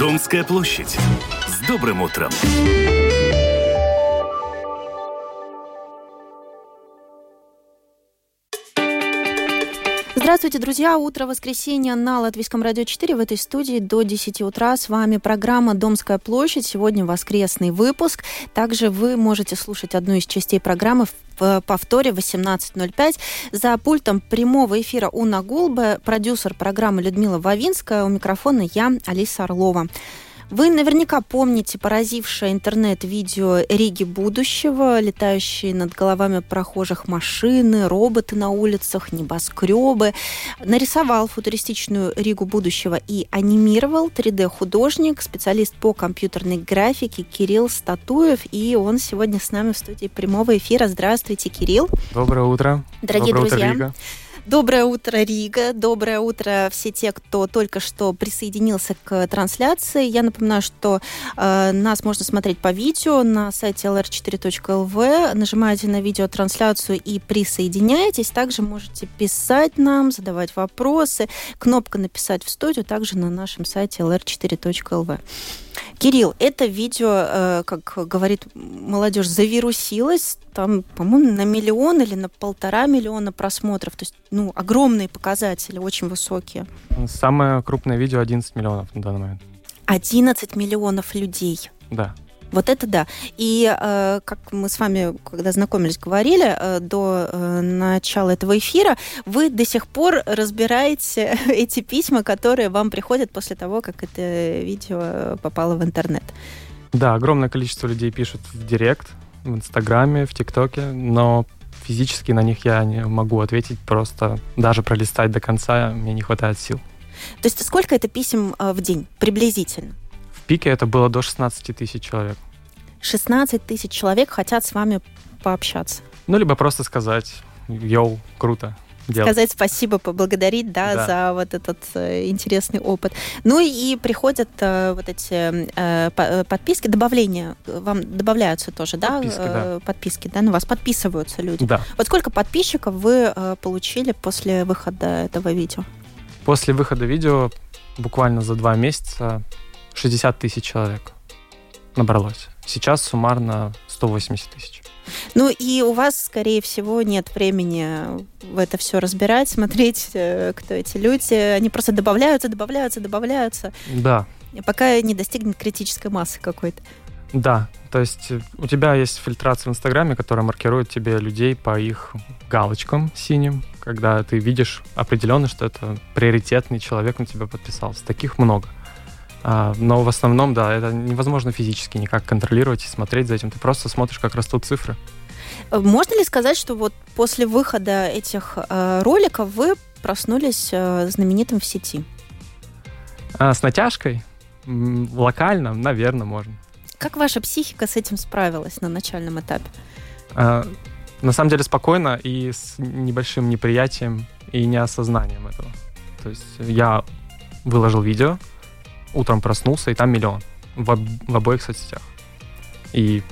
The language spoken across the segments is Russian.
Домская площадь. С добрым утром! Здравствуйте, друзья! Утро воскресенья на Латвийском радио 4 в этой студии до 10 утра. С вами программа «Домская площадь». Сегодня воскресный выпуск. Также вы можете слушать одну из частей программы в повторе 18.05. За пультом прямого эфира Уна Гулбе, продюсер программы Людмила Вавинская. У микрофона я, Алиса Орлова. Вы наверняка помните поразившее интернет-видео Риги будущего, летающие над головами прохожих машины, роботы на улицах, небоскребы. Нарисовал футуристичную Ригу будущего и анимировал 3D-художник, специалист по компьютерной графике Кирилл Статуев. И он сегодня с нами в студии прямого эфира. Здравствуйте, Кирилл. Доброе утро. Дорогие Доброе друзья. Утро, Рига. Доброе утро, Рига. Доброе утро все те, кто только что присоединился к трансляции. Я напоминаю, что э, нас можно смотреть по видео на сайте lr4.lv. Нажимаете на видеотрансляцию и присоединяйтесь. Также можете писать нам, задавать вопросы. Кнопка «Написать в студию» также на нашем сайте lr4.lv. Кирилл, это видео, э, как говорит молодежь, завирусилось. Там, по-моему, на миллион или на полтора миллиона просмотров. То есть, ну, огромные показатели, очень высокие. Самое крупное видео 11 миллионов на данный момент. 11 миллионов людей. Да. Вот это да. И э, как мы с вами, когда знакомились, говорили э, до э, начала этого эфира, вы до сих пор разбираете эти письма, которые вам приходят после того, как это видео попало в интернет. Да, огромное количество людей пишут в Директ, в Инстаграме, в ТикТоке, но физически на них я не могу ответить, просто даже пролистать до конца мне не хватает сил. То есть сколько это писем э, в день приблизительно? Пике это было до 16 тысяч человек. 16 тысяч человек хотят с вами пообщаться. Ну, либо просто сказать, йоу, круто. Делать. Сказать спасибо, поблагодарить, да, Да. за вот этот э, интересный опыт. Ну и приходят э, вот эти э, по- э, подписки, добавления, э, вам добавляются тоже, да, Подписки, э, подписки, да, на вас подписываются люди. Да. Вот сколько подписчиков вы э, получили после выхода этого видео? После выхода видео буквально за два месяца 60 тысяч человек набралось. Сейчас суммарно 180 тысяч. Ну и у вас, скорее всего, нет времени в это все разбирать, смотреть, э, кто эти люди. Они просто добавляются, добавляются, добавляются, Да, пока не достигнет критической массы какой-то. Да, то есть э, у тебя есть фильтрация в Инстаграме, которая маркирует тебе людей по их галочкам синим, когда ты видишь определенно, что это приоритетный человек на тебя подписался. Таких много. А, но в основном, да, это невозможно физически никак контролировать и смотреть за этим. Ты просто смотришь, как растут цифры. Э, Можно ли сказать, что вот после выхода этих э, роликов вы проснулись э, знаменитым в сети? А с натяжкой локально, наверное, можно. Как ваша психика с этим справилась на начальном этапе? А, на самом деле спокойно и с небольшим неприятием и неосознанием этого. То есть я выложил видео, утром проснулся, и там миллион в, об- в обоих соцсетях. И,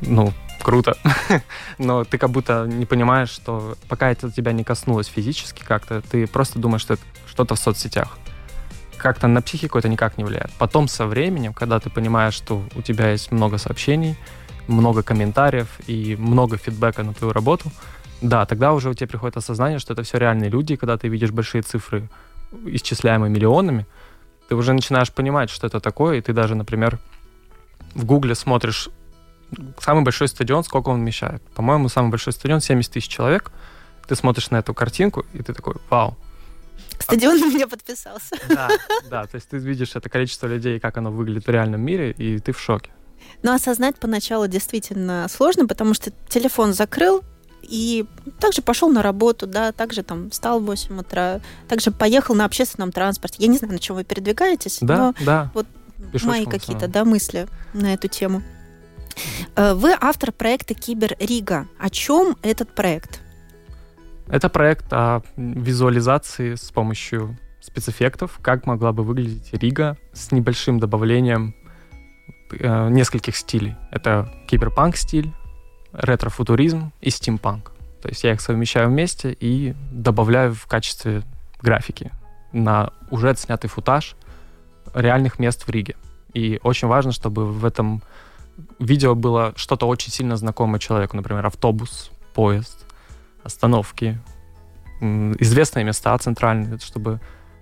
ну, круто. Но ты как будто не понимаешь, что пока это тебя не коснулось физически как-то, ты просто думаешь, что это что-то в соцсетях. Как-то на психику это никак не влияет. Потом со временем, когда ты понимаешь, что у тебя есть много сообщений, много комментариев и много фидбэка на твою работу, да, тогда уже у тебя приходит осознание, что это все реальные люди, когда ты видишь большие цифры, исчисляемые миллионами, ты уже начинаешь понимать, что это такое, и ты даже, например, в Гугле смотришь самый большой стадион, сколько он вмещает. По-моему, самый большой стадион 70 тысяч человек. Ты смотришь на эту картинку, и ты такой, вау. Стадион на меня подписался. Да, да, то есть ты видишь это количество людей, как оно выглядит в реальном мире, и ты в шоке. Но осознать поначалу действительно сложно, потому что телефон закрыл, и также пошел на работу, да, также там встал в 8 утра, также поехал на общественном транспорте. Я не знаю, на чем вы передвигаетесь, Да, но да. Пешочком мои какие-то да, мысли на эту тему. Э, Вы автор проекта Кибер Рига. О чем этот проект? Это проект о визуализации с помощью спецэффектов, как могла бы выглядеть Рига с небольшим добавлением э, нескольких стилей. Это киберпанк стиль, ретро-футуризм и стимпанк. То есть я их совмещаю вместе и добавляю в качестве графики на уже отснятый футаж реальных мест в Риге. И очень важно, чтобы в этом видео было что-то очень сильно знакомое человеку, например, автобус, поезд, остановки, известные места центральные, чтобы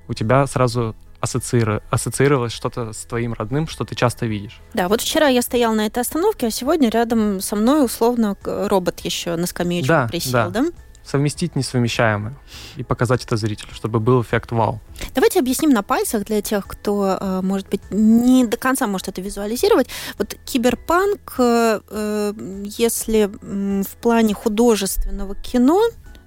у тебя сразу ассоциируя, ассоциировалось что-то с твоим родным, что ты часто видишь. Да, вот вчера я стоял на этой остановке, а сегодня рядом со мной условно робот еще на скамеечку да, присел, да? да? совместить несовмещаемое и показать это зрителю, чтобы был эффект вау. Давайте объясним на пальцах для тех, кто, э, может быть, не до конца может это визуализировать. Вот киберпанк, э, э, если в плане художественного кино,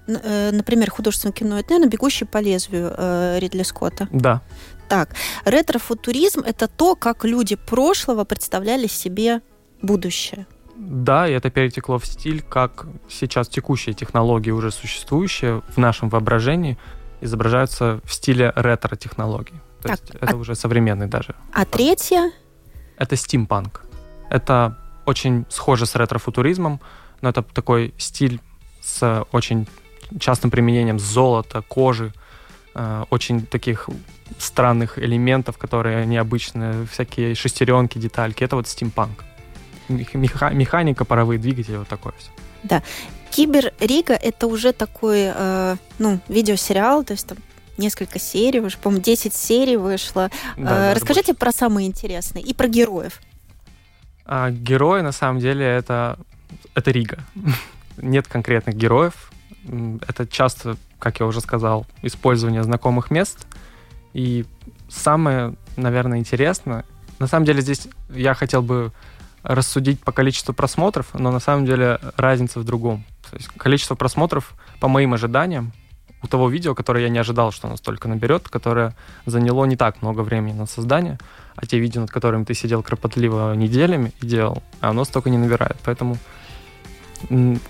например, художественное кино, это, наверное, «Бегущий по лезвию» Ридли Скотта. Да так. Ретрофутуризм – это то, как люди прошлого представляли себе будущее. Да, и это перетекло в стиль, как сейчас текущие технологии, уже существующие в нашем воображении, изображаются в стиле ретро-технологий. То так, есть это а... уже современный даже. А третье? Это стимпанк. Это очень схоже с ретро-футуризмом, но это такой стиль с очень частым применением золота, кожи, очень таких странных элементов, которые необычные, всякие шестеренки, детальки. Это вот стимпанк. Меха- механика, паровые двигатели, вот такое все. Да. Кибер Рига это уже такой, э, ну, видеосериал, то есть там несколько серий, уже, по-моему, 10 серий вышло. Да, э, расскажите про самые интересные и про героев. А, герои, на самом деле, это, это Рига. Нет конкретных героев. Это часто, как я уже сказал, использование знакомых мест – и самое, наверное, интересное, на самом деле здесь я хотел бы рассудить по количеству просмотров, но на самом деле разница в другом. То есть количество просмотров, по моим ожиданиям, у того видео, которое я не ожидал, что оно столько наберет, которое заняло не так много времени на создание, а те видео, над которыми ты сидел кропотливо неделями и делал, оно столько не набирает. Поэтому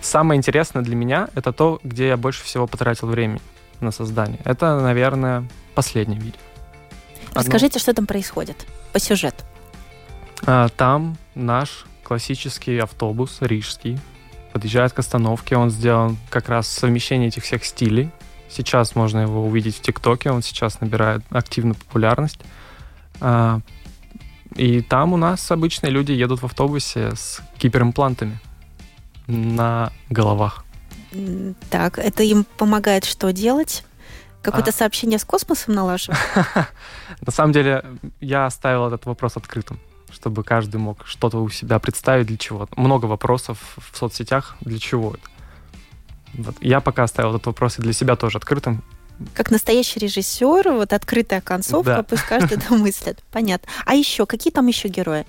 самое интересное для меня это то, где я больше всего потратил времени на создание. Это, наверное, последнее видео. Расскажите, Одно... что там происходит по сюжету. А, там наш классический автобус рижский подъезжает к остановке. Он сделан как раз совмещение этих всех стилей. Сейчас можно его увидеть в ТикТоке. Он сейчас набирает активную популярность. А, и там у нас обычные люди едут в автобусе с киберимплантами на головах. Так, это им помогает что делать? Какое-то а... сообщение с космосом налаживать? На самом деле, я оставил этот вопрос открытым, чтобы каждый мог что-то у себя представить для чего. Много вопросов в соцсетях, для чего это. Вот. Я пока оставил этот вопрос и для себя тоже открытым. Как настоящий режиссер, вот открытая концовка, да. пусть каждый домыслит. Понятно. А еще, какие там еще герои?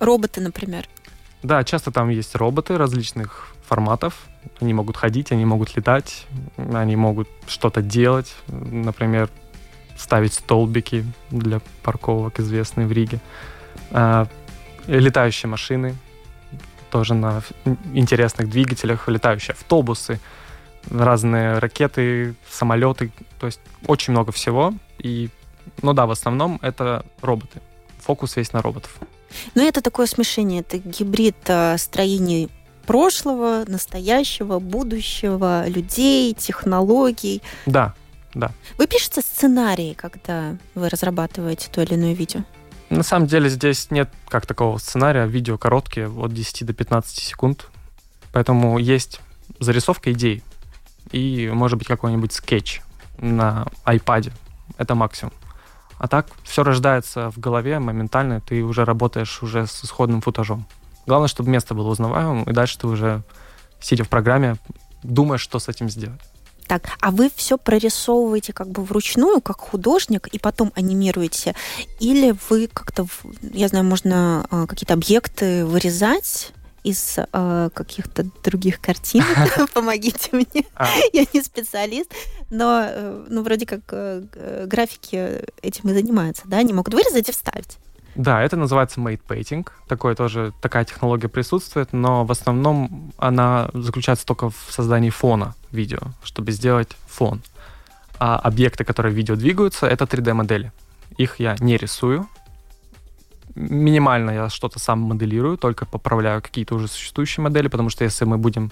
Роботы, например. Да, часто там есть роботы различных форматов. Они могут ходить, они могут летать, они могут что-то делать, например, ставить столбики для парковок, известные в Риге. А, летающие машины, тоже на интересных двигателях, летающие автобусы, разные ракеты, самолеты, то есть очень много всего. И, ну да, в основном это роботы. Фокус весь на роботов. Но это такое смешение, это гибрид э, строений прошлого, настоящего, будущего, людей, технологий. Да, да. Вы пишете сценарии, когда вы разрабатываете то или иное видео? На самом деле здесь нет как такого сценария. Видео короткие, от 10 до 15 секунд. Поэтому есть зарисовка идей. И, может быть, какой-нибудь скетч на iPad. Это максимум. А так все рождается в голове моментально, ты уже работаешь уже с исходным футажом. Главное, чтобы место было узнаваемым, и дальше ты уже, сидя в программе, думаешь, что с этим сделать. Так, а вы все прорисовываете как бы вручную, как художник, и потом анимируете? Или вы как-то, я знаю, можно э, какие-то объекты вырезать из э, каких-то других картин. Помогите мне. А. Я не специалист, но э, ну, вроде как э, графики этим и занимаются, да? Они могут вырезать и вставить. Да, это называется made painting. Такое тоже, такая технология присутствует, но в основном она заключается только в создании фона видео, чтобы сделать фон. А объекты, которые в видео двигаются, это 3D-модели. Их я не рисую. Минимально я что-то сам моделирую, только поправляю какие-то уже существующие модели, потому что если мы будем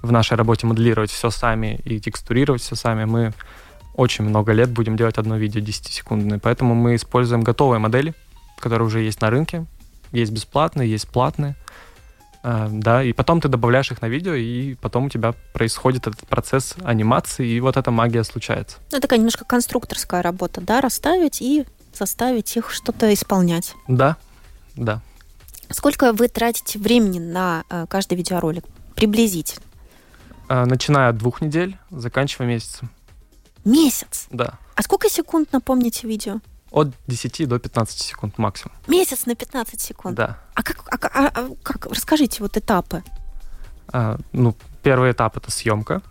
в нашей работе моделировать все сами и текстурировать все сами, мы очень много лет будем делать одно видео 10-секундное. Поэтому мы используем готовые модели, которые уже есть на рынке. Есть бесплатные, есть платные. А, да, и потом ты добавляешь их на видео, и потом у тебя происходит этот процесс анимации, и вот эта магия случается. Ну, такая немножко конструкторская работа, да, расставить и заставить их что-то исполнять. Да, да. Сколько вы тратите времени на э, каждый видеоролик? Приблизительно. А, начиная от двух недель, заканчивая месяцем. Месяц? Да. А сколько секунд, напомните, видео? От 10 до 15 секунд максимум. Месяц на 15 секунд? Да. А как, а, а, а, как? расскажите вот этапы. А, ну, первый этап — это съемка.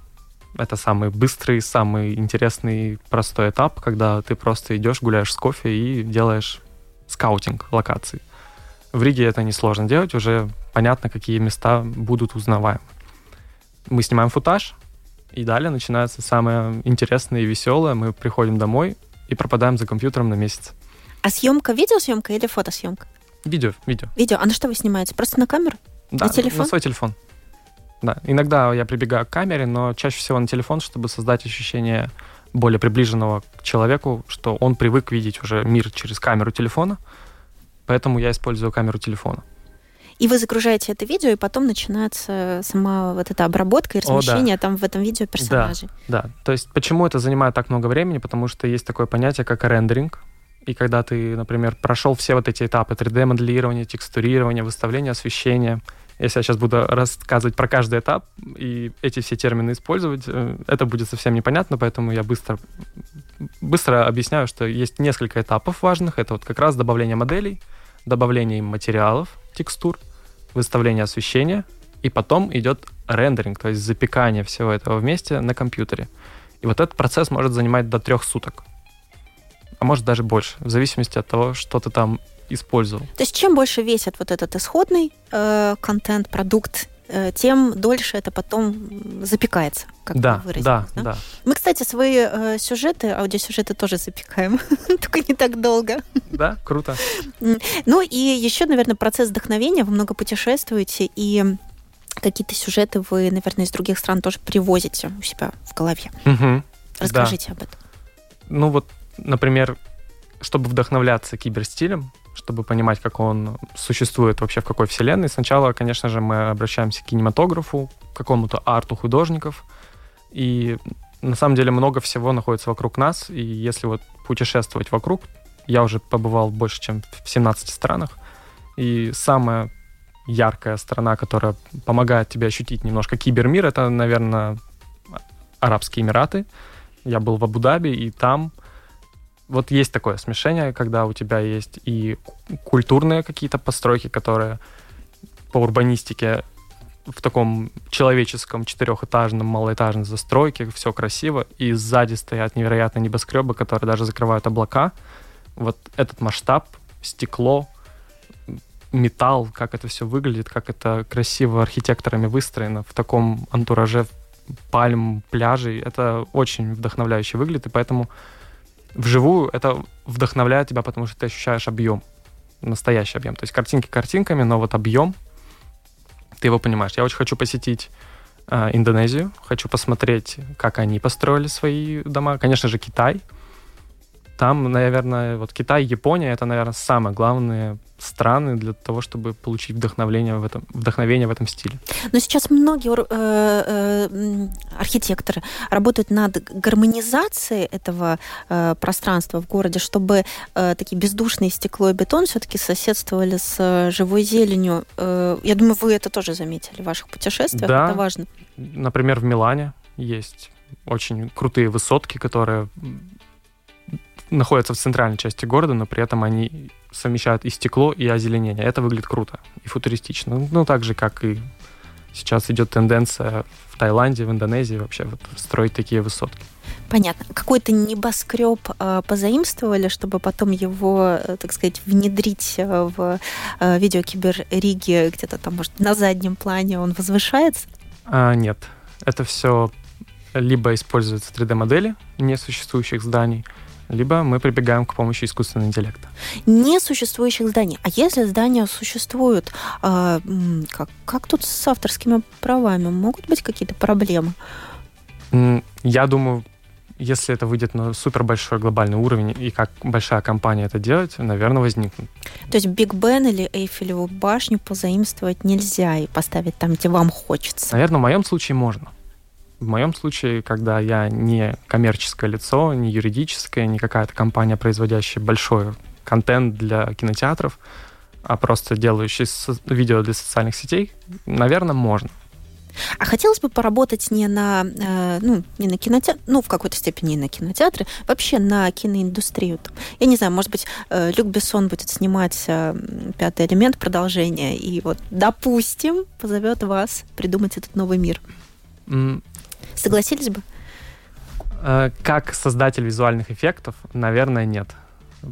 Это самый быстрый, самый интересный, простой этап, когда ты просто идешь, гуляешь с кофе и делаешь скаутинг локаций. В Риге это несложно делать, уже понятно, какие места будут узнаваемы. Мы снимаем футаж, и далее начинается самое интересное и веселое. Мы приходим домой и пропадаем за компьютером на месяц. А съемка видеосъемка или фотосъемка? Видео, видео. Видео. А на что вы снимаете? Просто на камеру? Да, на телефон? На свой телефон. Да. Иногда я прибегаю к камере, но чаще всего на телефон, чтобы создать ощущение более приближенного к человеку, что он привык видеть уже мир через камеру телефона. Поэтому я использую камеру телефона. И вы загружаете это видео, и потом начинается сама вот эта обработка и размещение О, да. там в этом видео персонажей. Да, да. То есть почему это занимает так много времени? Потому что есть такое понятие, как рендеринг. И когда ты, например, прошел все вот эти этапы 3D-моделирования, текстурирования, выставления освещения, если я сейчас буду рассказывать про каждый этап и эти все термины использовать, э, это будет совсем непонятно, поэтому я быстро, быстро объясняю, что есть несколько этапов важных. Это вот как раз добавление моделей, добавление материалов, текстур, выставление освещения, и потом идет рендеринг, то есть запекание всего этого вместе на компьютере. И вот этот процесс может занимать до трех суток. А может даже больше, в зависимости от того, что ты там использовал. То есть чем больше весит вот этот исходный э, контент, продукт, э, тем дольше это потом запекается, как да, вы да, да, да. Мы, кстати, свои э, сюжеты, аудиосюжеты тоже запекаем, только не так долго. Да, круто. Ну и еще, наверное, процесс вдохновения. Вы много путешествуете, и какие-то сюжеты вы, наверное, из других стран тоже привозите у себя в голове. Угу, Расскажите да. об этом. Ну вот, например, чтобы вдохновляться киберстилем, чтобы понимать, как он существует вообще в какой вселенной, сначала, конечно же, мы обращаемся к кинематографу, к какому-то арту художников, и на самом деле много всего находится вокруг нас, и если вот путешествовать вокруг, я уже побывал больше, чем в 17 странах, и самая яркая страна, которая помогает тебе ощутить немножко кибермир, это, наверное, Арабские Эмираты. Я был в Абу-Даби, и там вот есть такое смешение, когда у тебя есть и культурные какие-то постройки, которые по урбанистике в таком человеческом четырехэтажном, малоэтажном застройке, все красиво, и сзади стоят невероятные небоскребы, которые даже закрывают облака. Вот этот масштаб, стекло, металл, как это все выглядит, как это красиво архитекторами выстроено в таком антураже пальм, пляжей, это очень вдохновляюще выглядит, и поэтому вживую это вдохновляет тебя, потому что ты ощущаешь объем, настоящий объем. То есть картинки картинками, но вот объем, ты его понимаешь. Я очень хочу посетить э, Индонезию, хочу посмотреть, как они построили свои дома. Конечно же, Китай. Там, наверное, вот Китай, Япония, это, наверное, самые главные страны для того, чтобы получить вдохновение в этом, вдохновение в этом стиле. Но сейчас многие э, э, архитекторы работают над гармонизацией этого э, пространства в городе, чтобы э, такие бездушные стекло и бетон все-таки соседствовали с э, живой зеленью. Э, я думаю, вы это тоже заметили в ваших путешествиях. Да. Это важно. Например, в Милане есть очень крутые высотки, которые находятся в центральной части города, но при этом они совмещают и стекло, и озеленение. Это выглядит круто и футуристично. Ну, так же, как и сейчас идет тенденция в Таиланде, в Индонезии вообще вот строить такие высотки. Понятно. Какой-то небоскреб э, позаимствовали, чтобы потом его, э, так сказать, внедрить э, в э, видео Киберриги где-то там, может, на заднем плане он возвышается? А, нет. Это все либо используются 3D-модели несуществующих зданий, либо мы прибегаем к помощи искусственного интеллекта. Несуществующих зданий. А если здания существуют, э, как, как тут с авторскими правами? Могут быть какие-то проблемы? Я думаю, если это выйдет на супер большой глобальный уровень и как большая компания это делает, наверное, возникнут. То есть Биг Бен или Эйфелеву башню позаимствовать нельзя и поставить там, где вам хочется? Наверное, в моем случае можно. В моем случае, когда я не коммерческое лицо, не юридическое, не какая-то компания, производящая большой контент для кинотеатров, а просто делающий видео для социальных сетей, наверное, можно. А хотелось бы поработать не на, э, ну, не на кинотеатр, ну, в какой-то степени на кинотеатры, вообще на киноиндустрию. Я не знаю, может быть, э, Люк Бессон будет снимать э, «Пятый элемент» продолжение, и вот, допустим, позовет вас придумать этот новый мир. Согласились бы? Как создатель визуальных эффектов, наверное, нет.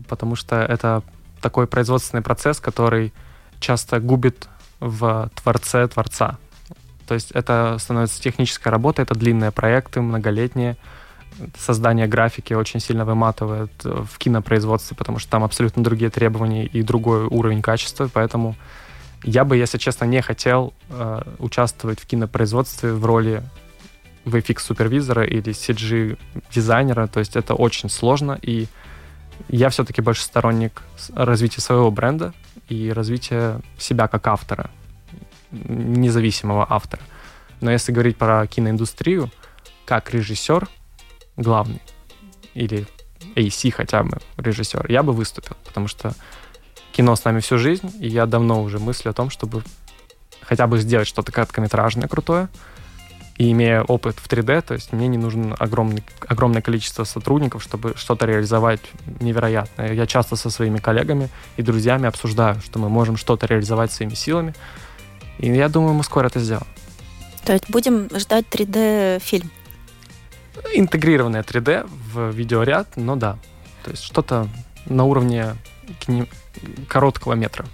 Потому что это такой производственный процесс, который часто губит в творце творца. То есть это становится техническая работа, это длинные проекты, многолетние. Создание графики очень сильно выматывает в кинопроизводстве, потому что там абсолютно другие требования и другой уровень качества, поэтому я бы, если честно, не хотел э, участвовать в кинопроизводстве в роли VFX-супервизора или CG-дизайнера, то есть это очень сложно, и я все-таки больше сторонник развития своего бренда и развития себя как автора независимого автора. Но если говорить про киноиндустрию, как режиссер главный, или AC хотя бы режиссер, я бы выступил, потому что кино с нами всю жизнь, и я давно уже мыслю о том, чтобы хотя бы сделать что-то короткометражное крутое, и имея опыт в 3D, то есть мне не нужно огромный, огромное количество сотрудников, чтобы что-то реализовать невероятное. Я часто со своими коллегами и друзьями обсуждаю, что мы можем что-то реализовать своими силами, и я думаю, мы скоро это сделаем. То есть будем ждать 3D-фильм? Интегрированное 3D в видеоряд, но да. То есть что-то на уровне кине... короткого метра.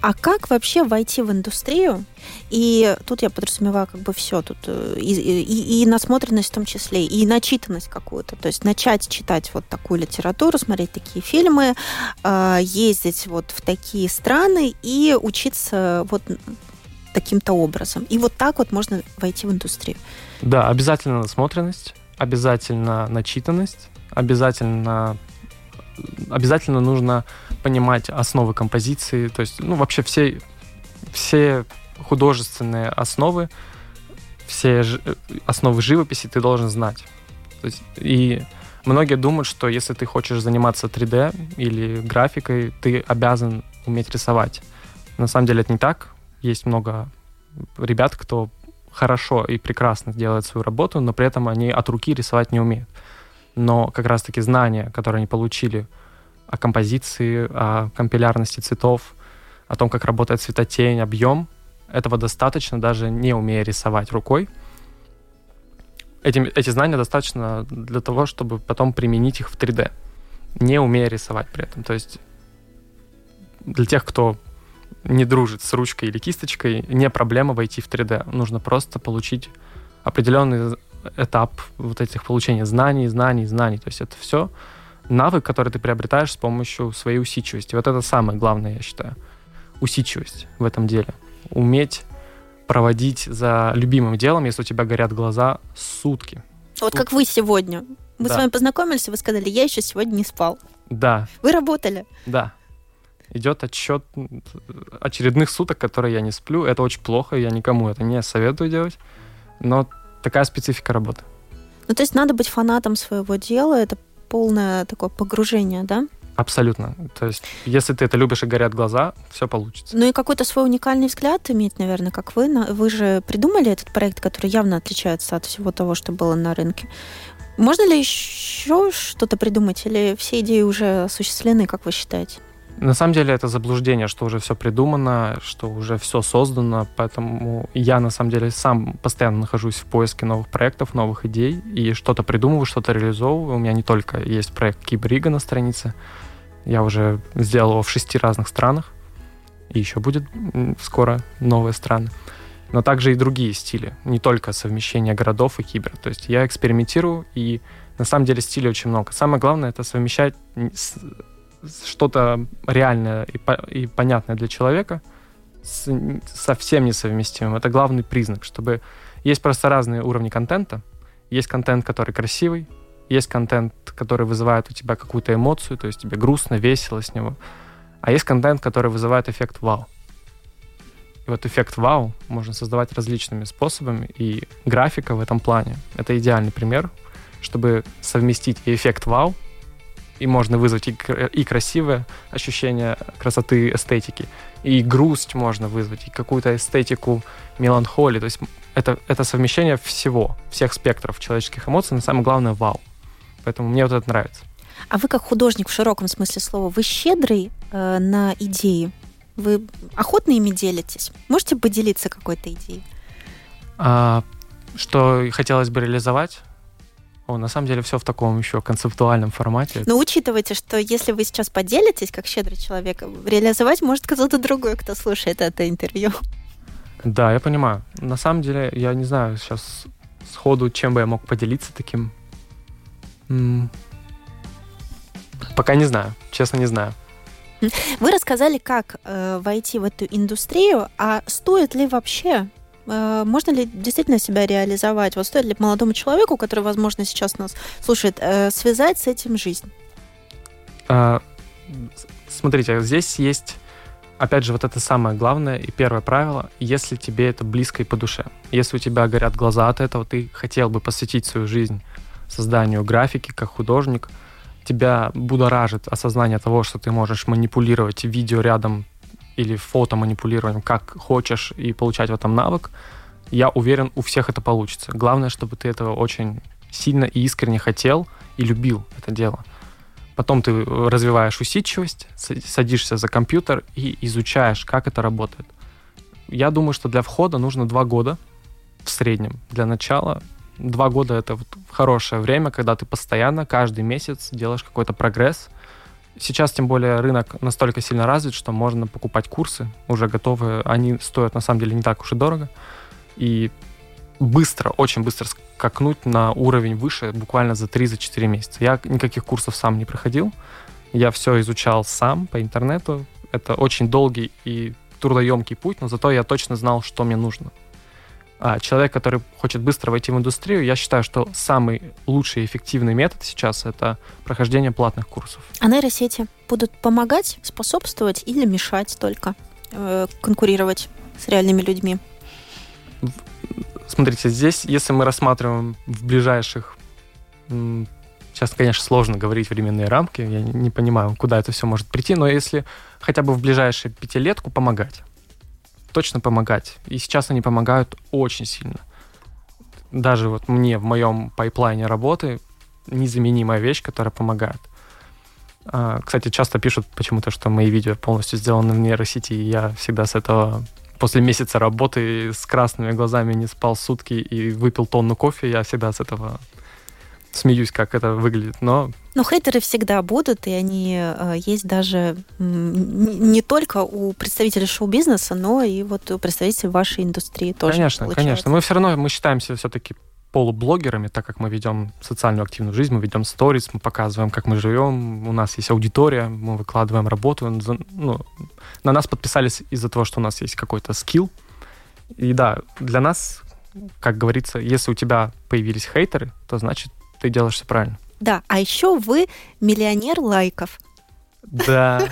А как вообще войти в индустрию? И тут я подразумеваю как бы все, тут э, и, и, и насмотренность в том числе, и начитанность какую-то. То есть начать читать вот такую литературу, смотреть такие фильмы, а, ездить вот в такие страны и учиться вот таким-то образом. И вот так вот можно войти в индустрию. Да, обязательно насмотренность, обязательно начитанность, обязательно обязательно нужно понимать основы композиции, то есть, ну, вообще все, все художественные основы, все ж, основы живописи ты должен знать. То есть, и многие думают, что если ты хочешь заниматься 3D или графикой, ты обязан уметь рисовать. На самом деле это не так есть много ребят, кто хорошо и прекрасно делает свою работу, но при этом они от руки рисовать не умеют. Но как раз-таки знания, которые они получили о композиции, о компилярности цветов, о том, как работает цветотень, объем, этого достаточно, даже не умея рисовать рукой. Эти, эти знания достаточно для того, чтобы потом применить их в 3D, не умея рисовать при этом. То есть для тех, кто не дружит с ручкой или кисточкой, не проблема войти в 3D. Нужно просто получить определенный этап вот этих получения знаний, знаний, знаний. То есть это все навык, который ты приобретаешь с помощью своей усидчивости. Вот это самое главное, я считаю. Усидчивость в этом деле. Уметь проводить за любимым делом, если у тебя горят глаза, сутки. Вот как вы сегодня. Мы да. с вами познакомились, и вы сказали, я еще сегодня не спал. Да. Вы работали. Да идет отчет очередных суток, которые я не сплю. Это очень плохо, я никому это не советую делать. Но такая специфика работы. Ну, то есть надо быть фанатом своего дела, это полное такое погружение, да? Абсолютно. То есть, если ты это любишь и горят глаза, все получится. Ну и какой-то свой уникальный взгляд иметь, наверное, как вы. Вы же придумали этот проект, который явно отличается от всего того, что было на рынке. Можно ли еще что-то придумать, или все идеи уже осуществлены, как вы считаете? На самом деле это заблуждение, что уже все придумано, что уже все создано, поэтому я на самом деле сам постоянно нахожусь в поиске новых проектов, новых идей и что-то придумываю, что-то реализовываю. У меня не только есть проект Кибрига на странице, я уже сделал его в шести разных странах, и еще будет скоро новые страны. Но также и другие стили, не только совмещение городов и кибер. То есть я экспериментирую, и на самом деле стилей очень много. Самое главное это совмещать что-то реальное и, по, и понятное для человека с, совсем несовместимым. Это главный признак, чтобы... Есть просто разные уровни контента. Есть контент, который красивый, Есть контент, который вызывает у тебя какую-то эмоцию, то есть тебе грустно, весело с него. А есть контент, который вызывает эффект вау. И вот эффект вау можно создавать различными способами, и графика в этом плане — это идеальный пример, чтобы совместить и эффект вау, и можно вызвать и, и красивое ощущение красоты, эстетики, и грусть можно вызвать, и какую-то эстетику меланхолии. То есть это, это совмещение всего, всех спектров человеческих эмоций, но самое главное — вау. Поэтому мне вот это нравится. А вы как художник в широком смысле слова, вы щедрый э, на идеи? Вы охотно ими делитесь? Можете поделиться какой-то идеей? А, что хотелось бы реализовать? О, на самом деле все в таком еще концептуальном формате. Но учитывайте, что если вы сейчас поделитесь, как щедрый человек, реализовать может кто-то другой, кто слушает это интервью. Да, я понимаю. На самом деле, я не знаю сейчас сходу, чем бы я мог поделиться таким. Пока не знаю, честно не знаю. Вы рассказали, как э, войти в эту индустрию, а стоит ли вообще можно ли действительно себя реализовать? Вот стоит ли молодому человеку, который, возможно, сейчас нас слушает, э, связать с этим жизнь? А, смотрите, здесь есть, опять же, вот это самое главное и первое правило, если тебе это близко и по душе. Если у тебя горят глаза от этого, ты хотел бы посвятить свою жизнь созданию графики как художник – тебя будоражит осознание того, что ты можешь манипулировать видео рядом или фото манипулированием как хочешь и получать в этом навык, я уверен, у всех это получится. Главное, чтобы ты этого очень сильно и искренне хотел и любил это дело. Потом ты развиваешь усидчивость, садишься за компьютер и изучаешь, как это работает. Я думаю, что для входа нужно два года в среднем для начала два года это вот хорошее время, когда ты постоянно, каждый месяц делаешь какой-то прогресс. Сейчас, тем более, рынок настолько сильно развит, что можно покупать курсы уже готовые. Они стоят, на самом деле, не так уж и дорого. И быстро, очень быстро скакнуть на уровень выше буквально за 3-4 месяца. Я никаких курсов сам не проходил. Я все изучал сам по интернету. Это очень долгий и трудоемкий путь, но зато я точно знал, что мне нужно. А человек, который хочет быстро войти в индустрию, я считаю, что самый лучший и эффективный метод сейчас это прохождение платных курсов. А нейросети будут помогать, способствовать или мешать только э, конкурировать с реальными людьми? Смотрите, здесь, если мы рассматриваем в ближайших Сейчас, конечно, сложно говорить временные рамки, я не понимаю, куда это все может прийти, но если хотя бы в ближайшие пятилетку помогать, точно помогать. И сейчас они помогают очень сильно. Даже вот мне в моем пайплайне работы незаменимая вещь, которая помогает. А, кстати, часто пишут почему-то, что мои видео полностью сделаны в нейросети, и я всегда с этого после месяца работы с красными глазами не спал сутки и выпил тонну кофе, я всегда с этого смеюсь, как это выглядит, но... Но хейтеры всегда будут, и они э, есть даже не только у представителей шоу-бизнеса, но и вот у представителей вашей индустрии тоже. Конечно, получается. конечно. Мы все равно мы считаемся все-таки полублогерами, так как мы ведем социальную активную жизнь, мы ведем сторис, мы показываем, как мы живем, у нас есть аудитория, мы выкладываем работу. Ну, на нас подписались из-за того, что у нас есть какой-то скилл. И да, для нас, как говорится, если у тебя появились хейтеры, то значит ты делаешь все правильно. Да, а еще вы миллионер лайков. Да.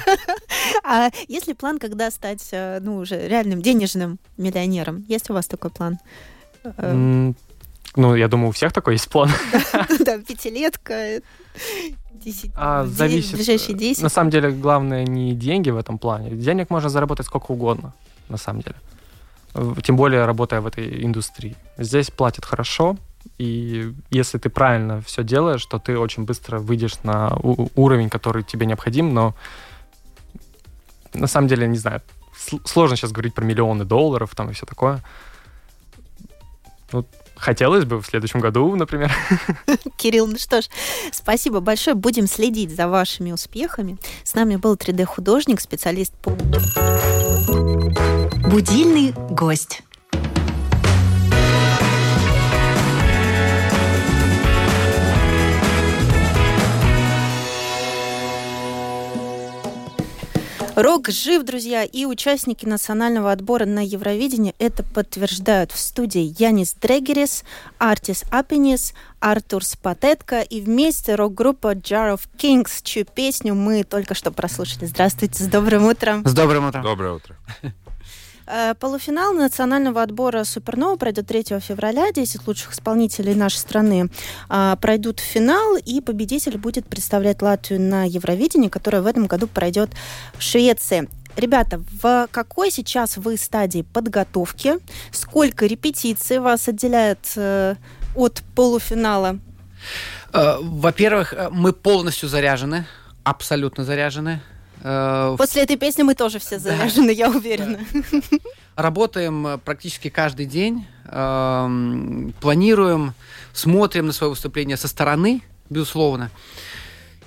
А есть ли план, когда стать, э, ну, уже реальным денежным миллионером? Есть у вас такой план? Э, ну, я думаю, у всех такой есть план. Да, пятилетка, десять, а, зависит. ближайшие десять. На самом деле, главное не деньги в этом плане. Денег можно заработать сколько угодно, на самом деле. Тем более, работая в этой индустрии. Здесь платят хорошо, и если ты правильно все делаешь, то ты очень быстро выйдешь на уровень, который тебе необходим, но на самом деле, не знаю, сложно сейчас говорить про миллионы долларов там и все такое. Вот хотелось бы в следующем году, например. Кирилл, ну что ж, спасибо большое. Будем следить за вашими успехами. С нами был 3D-художник, специалист по... Будильный гость. Рок жив, друзья, и участники национального отбора на Евровидение это подтверждают в студии Янис Дрегерис, Артис Апенис, Артур Спатетка и вместе рок-группа Jar of Kings, чью песню мы только что прослушали. Здравствуйте, с добрым утром. С добрым утром. Доброе утро. Э, полуфинал национального отбора Супернова пройдет 3 февраля. 10 лучших исполнителей нашей страны а, пройдут в финал, и победитель будет представлять Латвию на Евровидении, которое в этом году пройдет в Швеции. Ребята, в какой сейчас вы стадии подготовки? Сколько репетиций вас отделяет э, от полуфинала? Э, во-первых, мы полностью заряжены, абсолютно заряжены. Э, После этой песни мы тоже все заряжены, я уверена. Работаем э, практически каждый день, эм, планируем, смотрим на свое выступление со стороны, безусловно.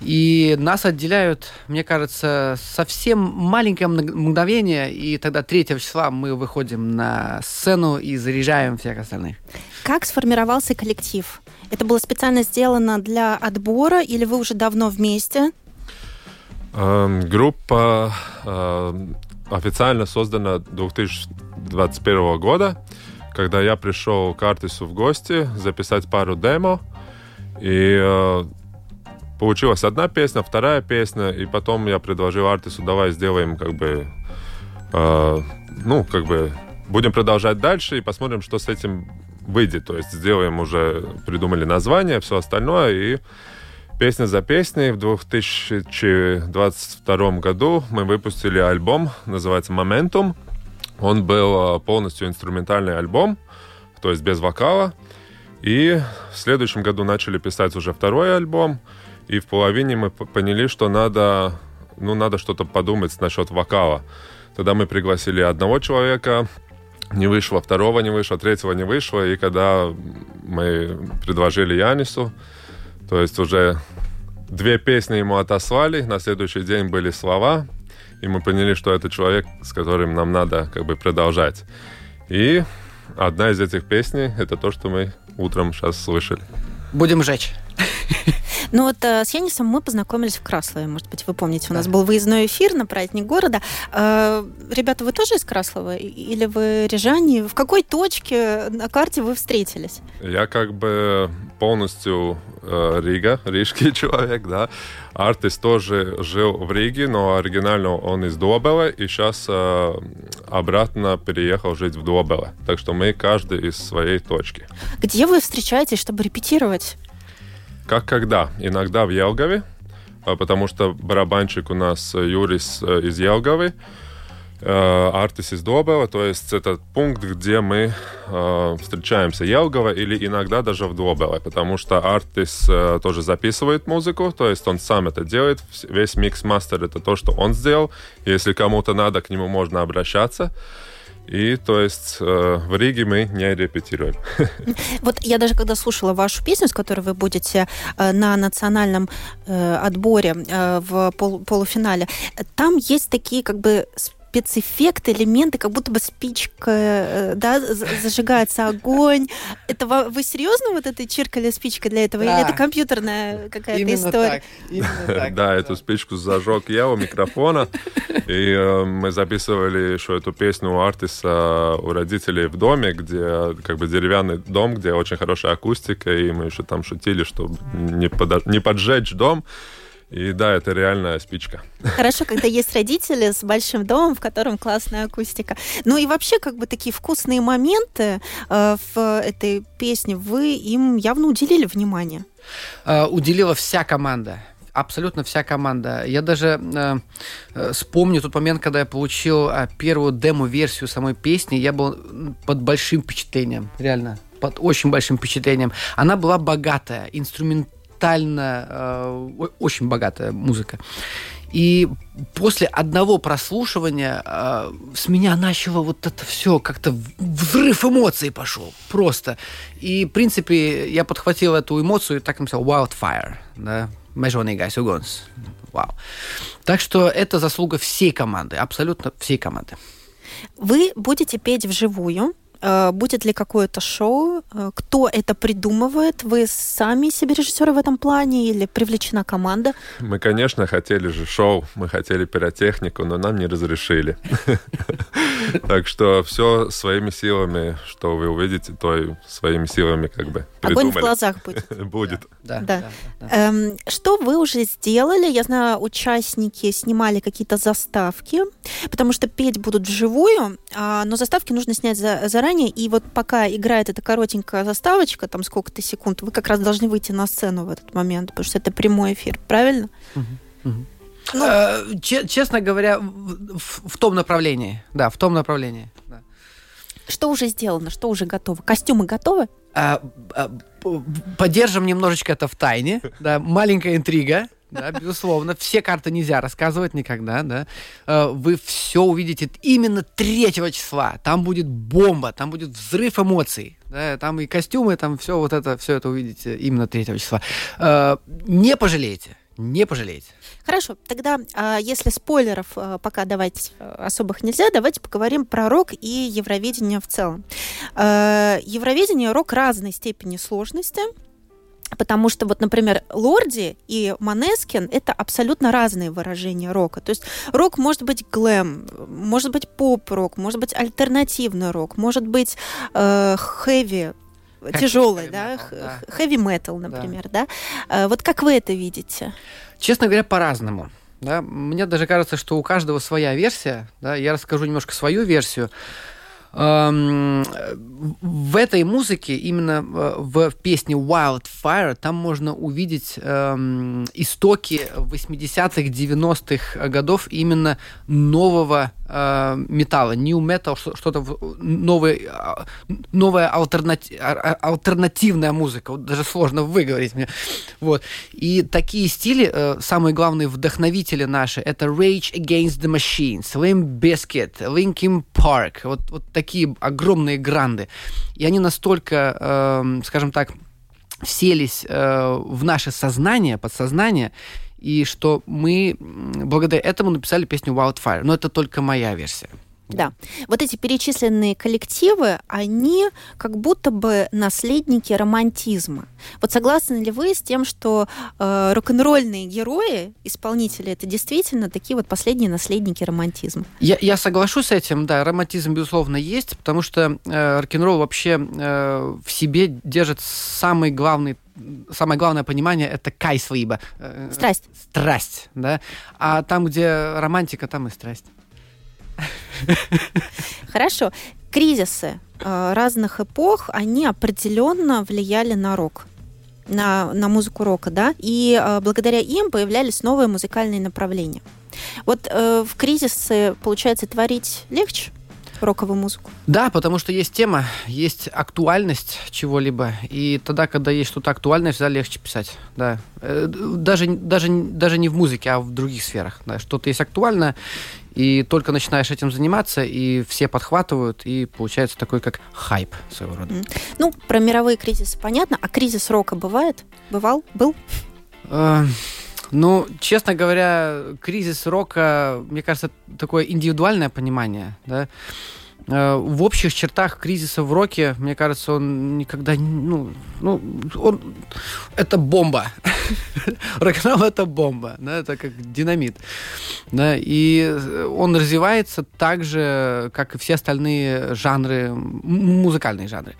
И нас отделяют, мне кажется, совсем маленькое мгновение, и тогда 3 числа мы выходим на сцену и заряжаем всех остальных. Как сформировался коллектив? Это было специально сделано для отбора, или вы уже давно вместе? Эм, группа эм, официально создана 2021 года, когда я пришел к Артису в гости записать пару демо. И э, получилась одна песня, вторая песня, и потом я предложил Артису, давай сделаем как бы, э, ну, как бы, будем продолжать дальше и посмотрим, что с этим выйдет. То есть сделаем уже, придумали название, все остальное, и Песня за песней. В 2022 году мы выпустили альбом, называется «Моментум». Он был а, полностью инструментальный альбом, то есть без вокала. И в следующем году начали писать уже второй альбом. И в половине мы поняли, что надо, ну, надо что-то подумать насчет вокала. Тогда мы пригласили одного человека, не вышло, второго не вышло, третьего не вышло. И когда мы предложили Янису, то есть уже две песни ему отослали, на следующий день были слова, и мы поняли, что это человек, с которым нам надо как бы продолжать. И одна из этих песней — это то, что мы утром сейчас слышали. Будем жечь. Ну вот э, с Янисом мы познакомились в Краслове, может быть, вы помните, у нас был выездной эфир на праздник города. Э, ребята, вы тоже из Краслова или вы рижане? В какой точке на карте вы встретились? Я как бы полностью э, Рига, рижский человек, да. Артис тоже жил в Риге, но оригинально он из Добела, и сейчас э, обратно переехал жить в Добеле. Так что мы каждый из своей точки. Где вы встречаетесь, чтобы репетировать? Как когда? Иногда в Елгове, а, потому что барабанщик у нас э, Юрис э, из Елговы, э, Артис из Добела, то есть это пункт, где мы встречаемся Елгова или иногда даже в Добеле, потому что Артис тоже записывает музыку, то есть он сам это делает, весь микс-мастер это то, что он сделал, если кому-то надо, к нему можно обращаться. И то есть э, в Риге мы не репетируем. Вот я даже когда слушала вашу песню, с которой вы будете э, на национальном э, отборе э, в пол полуфинале, там есть такие как бы спецэффект, элементы, как будто бы спичка, э, да, зажигается огонь. Это вы серьезно вот этой чиркали спичкой для этого? Да. Или это компьютерная какая-то история? Так, да, эту спичку зажег я у микрофона. И э, мы записывали еще эту песню у Артиса у родителей в доме, где как бы деревянный дом, где очень хорошая акустика, и мы еще там шутили, чтобы не, подож... не поджечь дом. И да, это реальная спичка. Хорошо, когда есть родители с большим домом, в котором классная акустика. Ну и вообще, как бы такие вкусные моменты э, в этой песне, вы им явно уделили внимание. Э, уделила вся команда абсолютно вся команда. Я даже э, э, вспомню тот момент, когда я получил э, первую демо-версию самой песни. Я был под большим впечатлением, реально, под очень большим впечатлением. Она была богатая, инструментальная инструментально э, очень богатая музыка. И после одного прослушивания э, с меня начало вот это все как-то взрыв эмоций пошел просто. И, в принципе, я подхватил эту эмоцию и так написал Wildfire, да, Mežonīgais uguns. Вау. Так что это заслуга всей команды, абсолютно всей команды. Вы будете петь вживую будет ли какое-то шоу? Э, кто это придумывает? Вы сами себе режиссеры в этом плане или привлечена команда? Мы, конечно, хотели же шоу, мы хотели пиротехнику, но нам не разрешили. Так что все своими силами, что вы увидите, то и своими силами как бы Огонь в глазах будет. Будет. Да. Эм, что вы уже сделали? Я знаю, участники снимали какие-то заставки, потому что петь будут вживую, а, но заставки нужно снять за, заранее. И вот пока играет эта коротенькая заставочка, там сколько-то секунд, вы как раз должны выйти на сцену в этот момент, потому что это прямой эфир, правильно? Ну, э, честно говоря, в, в том направлении. Да, в том направлении. Да. Что уже сделано, что уже готово? Костюмы готовы? А, а, поддержим немножечко это в тайне. Да, маленькая интрига. Да, безусловно. Все карты нельзя рассказывать никогда, да. А, вы все увидите именно 3 числа. Там будет бомба, там будет взрыв эмоций. Да, там и костюмы, там все вот это, все это увидите именно 3 числа. А, не пожалеете, не пожалеете. Хорошо, тогда, а, если спойлеров а, пока давать особых нельзя, давайте поговорим про рок и Евровидение в целом. Евровидение рок разной степени сложности. Потому что, вот, например, Лорди и Манескин — это абсолютно разные выражения рока. То есть рок может быть глэм, может быть поп-рок, может быть альтернативный рок, может быть э, хэви, тяжелый, да, хэви метал, например, да. да. Вот как вы это видите? Честно говоря, по-разному. Да? Мне даже кажется, что у каждого своя версия. Да? Я расскажу немножко свою версию. В этой музыке, именно э, в песне Wildfire, там можно увидеть эм, истоки 80-х, 90-х годов именно нового э, металла, new metal, что-то новое, а, новая альтернати, а, а, альтернативная музыка, вот даже сложно выговорить мне. Вот. И такие стили, э, самые главные вдохновители наши, это Rage Against the Machines, Limp Bizkit, Linkin Park, вот, вот такие огромные гранды. И они настолько, э, скажем так, вселись э, в наше сознание, подсознание, и что мы благодаря этому написали песню Wildfire. Но это только моя версия. Да. Вот эти перечисленные коллективы, они как будто бы наследники романтизма. Вот согласны ли вы с тем, что э, рок-н-ролльные герои, исполнители, это действительно такие вот последние наследники романтизма? Я, я соглашусь с этим, да, романтизм, безусловно, есть, потому что э, рок-н-ролл вообще э, в себе держит самый главный самое главное понимание это кайслиба. Э, страсть. Страсть, да. А там, где романтика, там и страсть. Хорошо. Кризисы э, разных эпох, они определенно влияли на рок на, на музыку рока, да, и э, благодаря им появлялись новые музыкальные направления. Вот э, в кризисы, получается, творить легче? Роковую музыку? Да, потому что есть тема, есть актуальность чего-либо, и тогда, когда есть что-то актуальное, всегда легче писать, да. Э, даже, даже, даже не в музыке, а в других сферах, да. Что-то есть актуальное, и только начинаешь этим заниматься, и все подхватывают, и получается такой как хайп своего рода. Ну, про мировые кризисы понятно, а кризис рока бывает? Бывал? Был? Ну, честно говоря, кризис рока, мне кажется, такое индивидуальное понимание, да. Э, в общих чертах кризиса в роке, мне кажется, он никогда, ну, ну, он, это бомба. Рок-н-ролл это бомба, да, это как динамит, да, и он развивается так же, как и все остальные жанры, музыкальные жанры.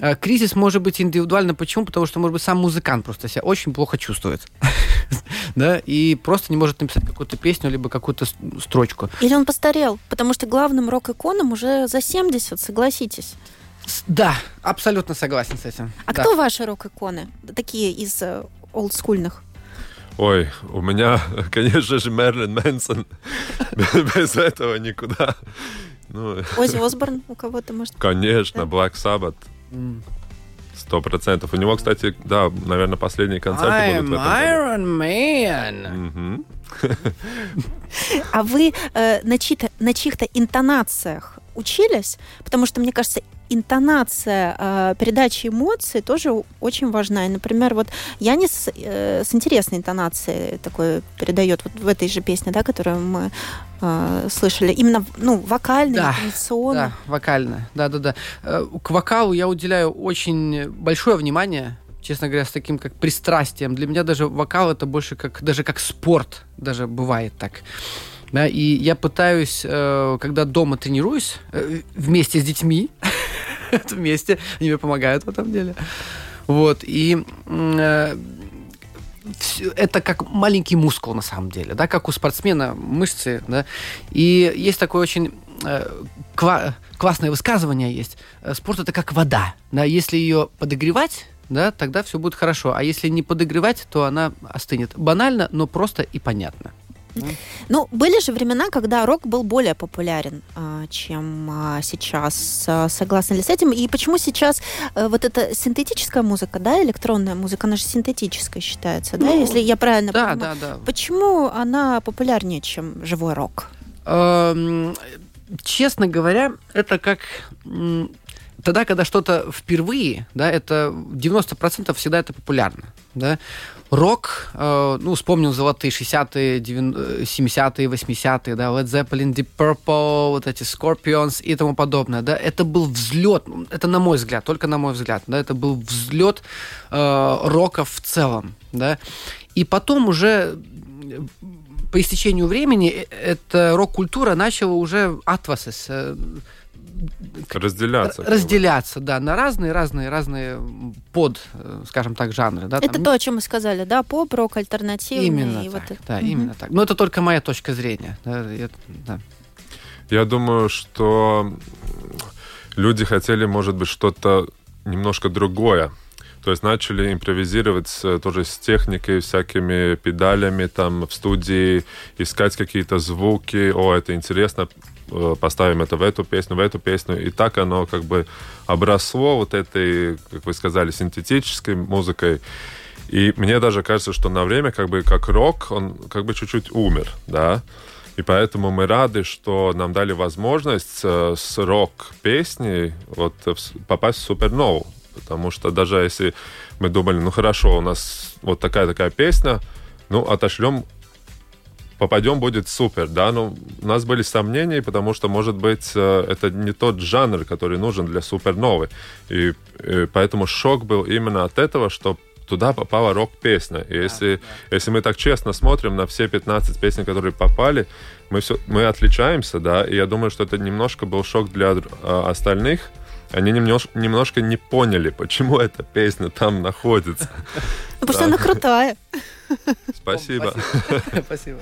Э, кризис может быть индивидуально. Почему? Потому что, может быть, сам музыкант просто себя очень плохо чувствует. да, и просто не может написать какую-то песню, либо какую-то строчку. Или он постарел, потому что главным рок-иконам уже за 70, согласитесь. Да, абсолютно согласен с этим. А да. кто ваши рок-иконы? Такие из э, олдскульных? Ой, у меня, конечно же, Мерлин Мэнсон. Без этого никуда. Ну, Ози Осборн у кого-то, может? Конечно, да? Black Sabbath. Сто процентов. У него, кстати, да, наверное, последние концерты I'm будут в этом Iron Man. А вы э, на, чьих-то, на чьих-то интонациях учились? Потому что, мне кажется, интонация э, передачи эмоций тоже очень важна. И, например, вот Янис э, с интересной интонацией такой передает вот в этой же песне, да, которую мы э, слышали. Именно, ну, вокально, Да, интонационно. Да, вокально. Да-да-да. Э, К вокалу я уделяю очень большое внимание, честно говоря, с таким как пристрастием. Для меня даже вокал это больше как даже как спорт, даже бывает так. Да, и я пытаюсь, э, когда дома тренируюсь, э, вместе с детьми, это вместе, они мне помогают в этом деле. Вот, и э, это как маленький мускул на самом деле, да, как у спортсмена мышцы, да. И есть такое очень э, ква- классное высказывание есть. Э, Спорт это как вода, да, если ее подогревать, да, тогда все будет хорошо, а если не подогревать, то она остынет. Банально, но просто и понятно. Ну, были же времена, когда рок был более популярен, а, чем а, сейчас. Согласны ли с этим? И почему сейчас э, вот эта синтетическая музыка, да, электронная музыка, она же синтетической считается, да, Ну, если я правильно Да, понимаю? да, да. Почему она популярнее, чем живой рок? Эм, Честно говоря, это как тогда, когда что-то впервые, да, это 90% всегда это популярно, да. Рок, э, ну, вспомнил золотые 60-е, 90 70-е, 80-е, да, Led Zeppelin, Deep Purple, вот эти Scorpions и тому подобное, да, это был взлет, ну, это на мой взгляд, только на мой взгляд, да, это был взлет э, рока в целом, да, и потом уже э, по истечению времени э, эта рок-культура начала уже атвасес, Разделяться. разделяться, да, на разные, разные, разные под, э, скажем так, жанры, да. Это там- то, о чем мы сказали, да, поп, рок, альтернативный. Именно и так, вот это. да, Мгм. именно так. Но это только моя точка зрения. да, я- да. Я думаю, что люди хотели, может быть, что-то немножко другое. То есть начали импровизировать с- тоже с техникой, всякими педалями там в студии, искать какие-то звуки. О, это интересно, э, поставим это в эту песню, в эту песню. И так оно как бы обросло вот этой, как вы сказали, синтетической музыкой. И мне даже кажется, что на время как бы как рок, он как бы чуть-чуть умер, да. И поэтому мы рады, что нам дали возможность э, с рок-песней вот, э, в с- попасть в супернову. Потому что даже если мы думали, ну хорошо, у нас вот такая-такая песня, ну отошлем, попадем, будет супер, да, но у нас были сомнения, потому что, может быть, э, это не тот жанр, который нужен для суперновой. И, э, поэтому шок был именно от этого, что туда попала рок-песня. И если, если мы так честно смотрим на все 15 песен, которые попали, мы, все, мы отличаемся, да, и я думаю, что это немножко был шок для э, остальных. Они немножко, немножко не поняли, почему эта песня там находится. Ну, потому что она крутая. Спасибо. Спасибо.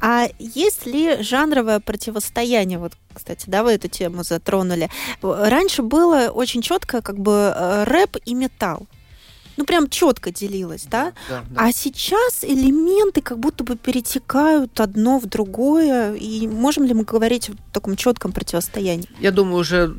А есть ли жанровое противостояние? Вот, кстати, да, вы эту тему затронули. Раньше было очень четко как бы э, рэп и металл. Ну, прям четко делилось, да? Да, да. А сейчас элементы как будто бы перетекают одно в другое. И можем ли мы говорить о таком четком противостоянии? Я думаю, уже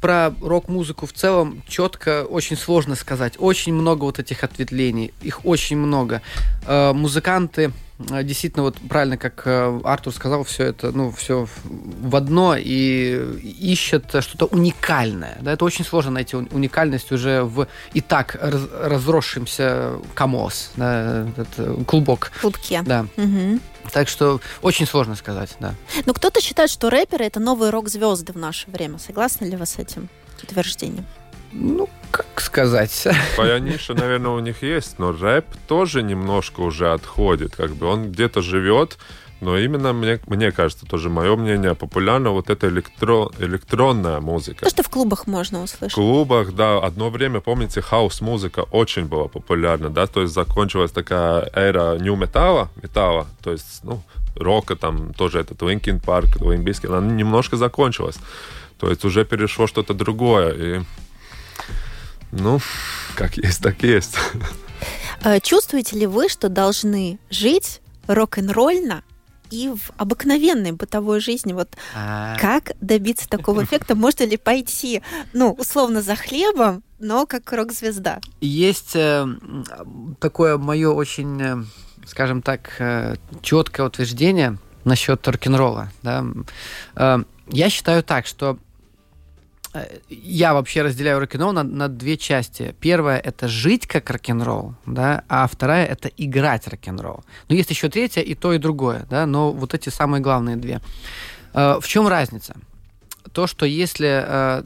про рок-музыку в целом четко очень сложно сказать. Очень много вот этих ответвлений. Их очень много. Э, музыканты действительно, вот правильно, как э, Артур сказал, все это, ну, все в одно и ищут что-то уникальное. Да, это очень сложно найти уни- уникальность уже в и так раз- разросшемся комос, да, этот клубок. В клубке. Да. Мгм. Так что очень сложно сказать, да. Но кто-то считает, что рэперы это новые рок-звезды в наше время. Согласны ли вы с этим утверждением? Ну, как сказать. Своя ниша, наверное, у них есть, но рэп тоже немножко уже отходит. Как бы он где-то живет, но именно мне, мне кажется, тоже мое мнение, популярна вот эта электро, электронная музыка. То, что в клубах можно В услышать. клубах, да, одно время, помните, хаос-музыка очень была популярна, да, то есть закончилась такая эра нью-металла, металла, то есть, ну, рока там тоже этот Park, Limp Bizkit, она немножко закончилась. То есть уже перешло что-то другое, и, ну, как есть, так есть. Э, Чувствуете ли вы, что должны жить рок-н-ролльно и в обыкновенной бытовой жизни? Вот А, как добиться такого эффекта? Можно ли пойти, ну, условно, за хлебом, но как рок-звезда? Есть э, такое мое очень, э, скажем так, э, четкое утверждение насчет рок-н-ролла. Да? Э, Я считаю так, что я вообще разделяю рок-н-ролл на, на две части. Первая — это жить как рок-н-ролл, да, а вторая — это играть рок-н-ролл. Но есть еще третья, и то, и другое, да, но вот эти самые главные две. Э, в чем разница? То, что если э,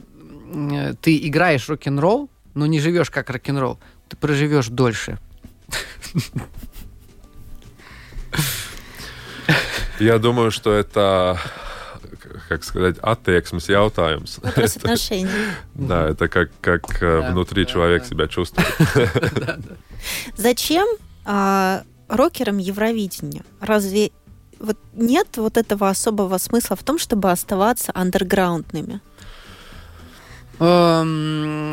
ты играешь рок-н-ролл, но не живешь как рок-н-ролл, ты проживешь дольше. Я думаю, что это как сказать, attieksmes jautājums. Вопрос отношений. Да, это как, как внутри человек себя чувствует. Зачем а, рокерам Евровидение? Разве вот нет вот этого особого смысла в том, чтобы оставаться андерграундными? Эм,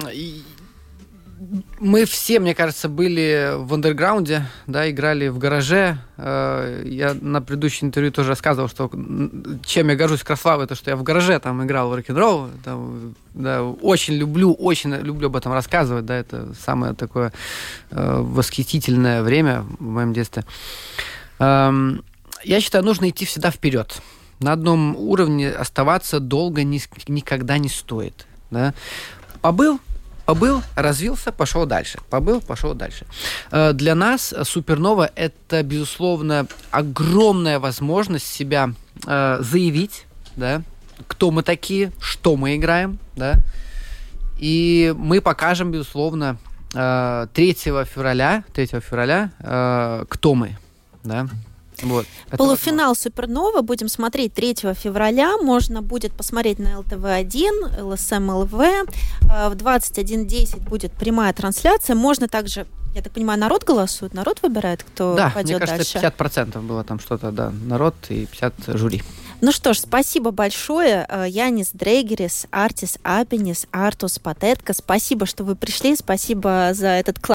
мы все, мне кажется, были в андерграунде, да, играли в гараже. Э, я на предыдущем интервью тоже рассказывал, что чем я горжусь Краславой, это что я в гараже там играл в рок-н-ролл. Да, очень люблю, очень люблю об этом рассказывать, да, это самое такое э, восхитительное время в моем детстве. Эм, я считаю, нужно идти всегда вперед. На одном уровне оставаться долго ни, никогда не стоит. Да? Побыл, Побыл, развился, пошел дальше. Побыл, пошел дальше. Э, для нас Супернова это, безусловно, огромная возможность себя э, заявить, да, кто мы такие, что мы играем, да. И мы покажем, безусловно, 3 э, февраля, 3 февраля, кто мы, да. Вот. Полуфинал Supernova будем смотреть 3 февраля. Можно будет посмотреть на LTV1, LSM.lv. В 21.10 будет прямая трансляция. Можно также я так понимаю, народ голосует, народ выбирает, кто да, пойдет мне кажется, дальше. 50% было там что-то, да, народ и 50 жюри. Ну что ж, спасибо большое. Э, Янис Дрейгерис, Артис Апенис, Артус Патетка. Спасибо, что вы пришли. Спасибо за этот классный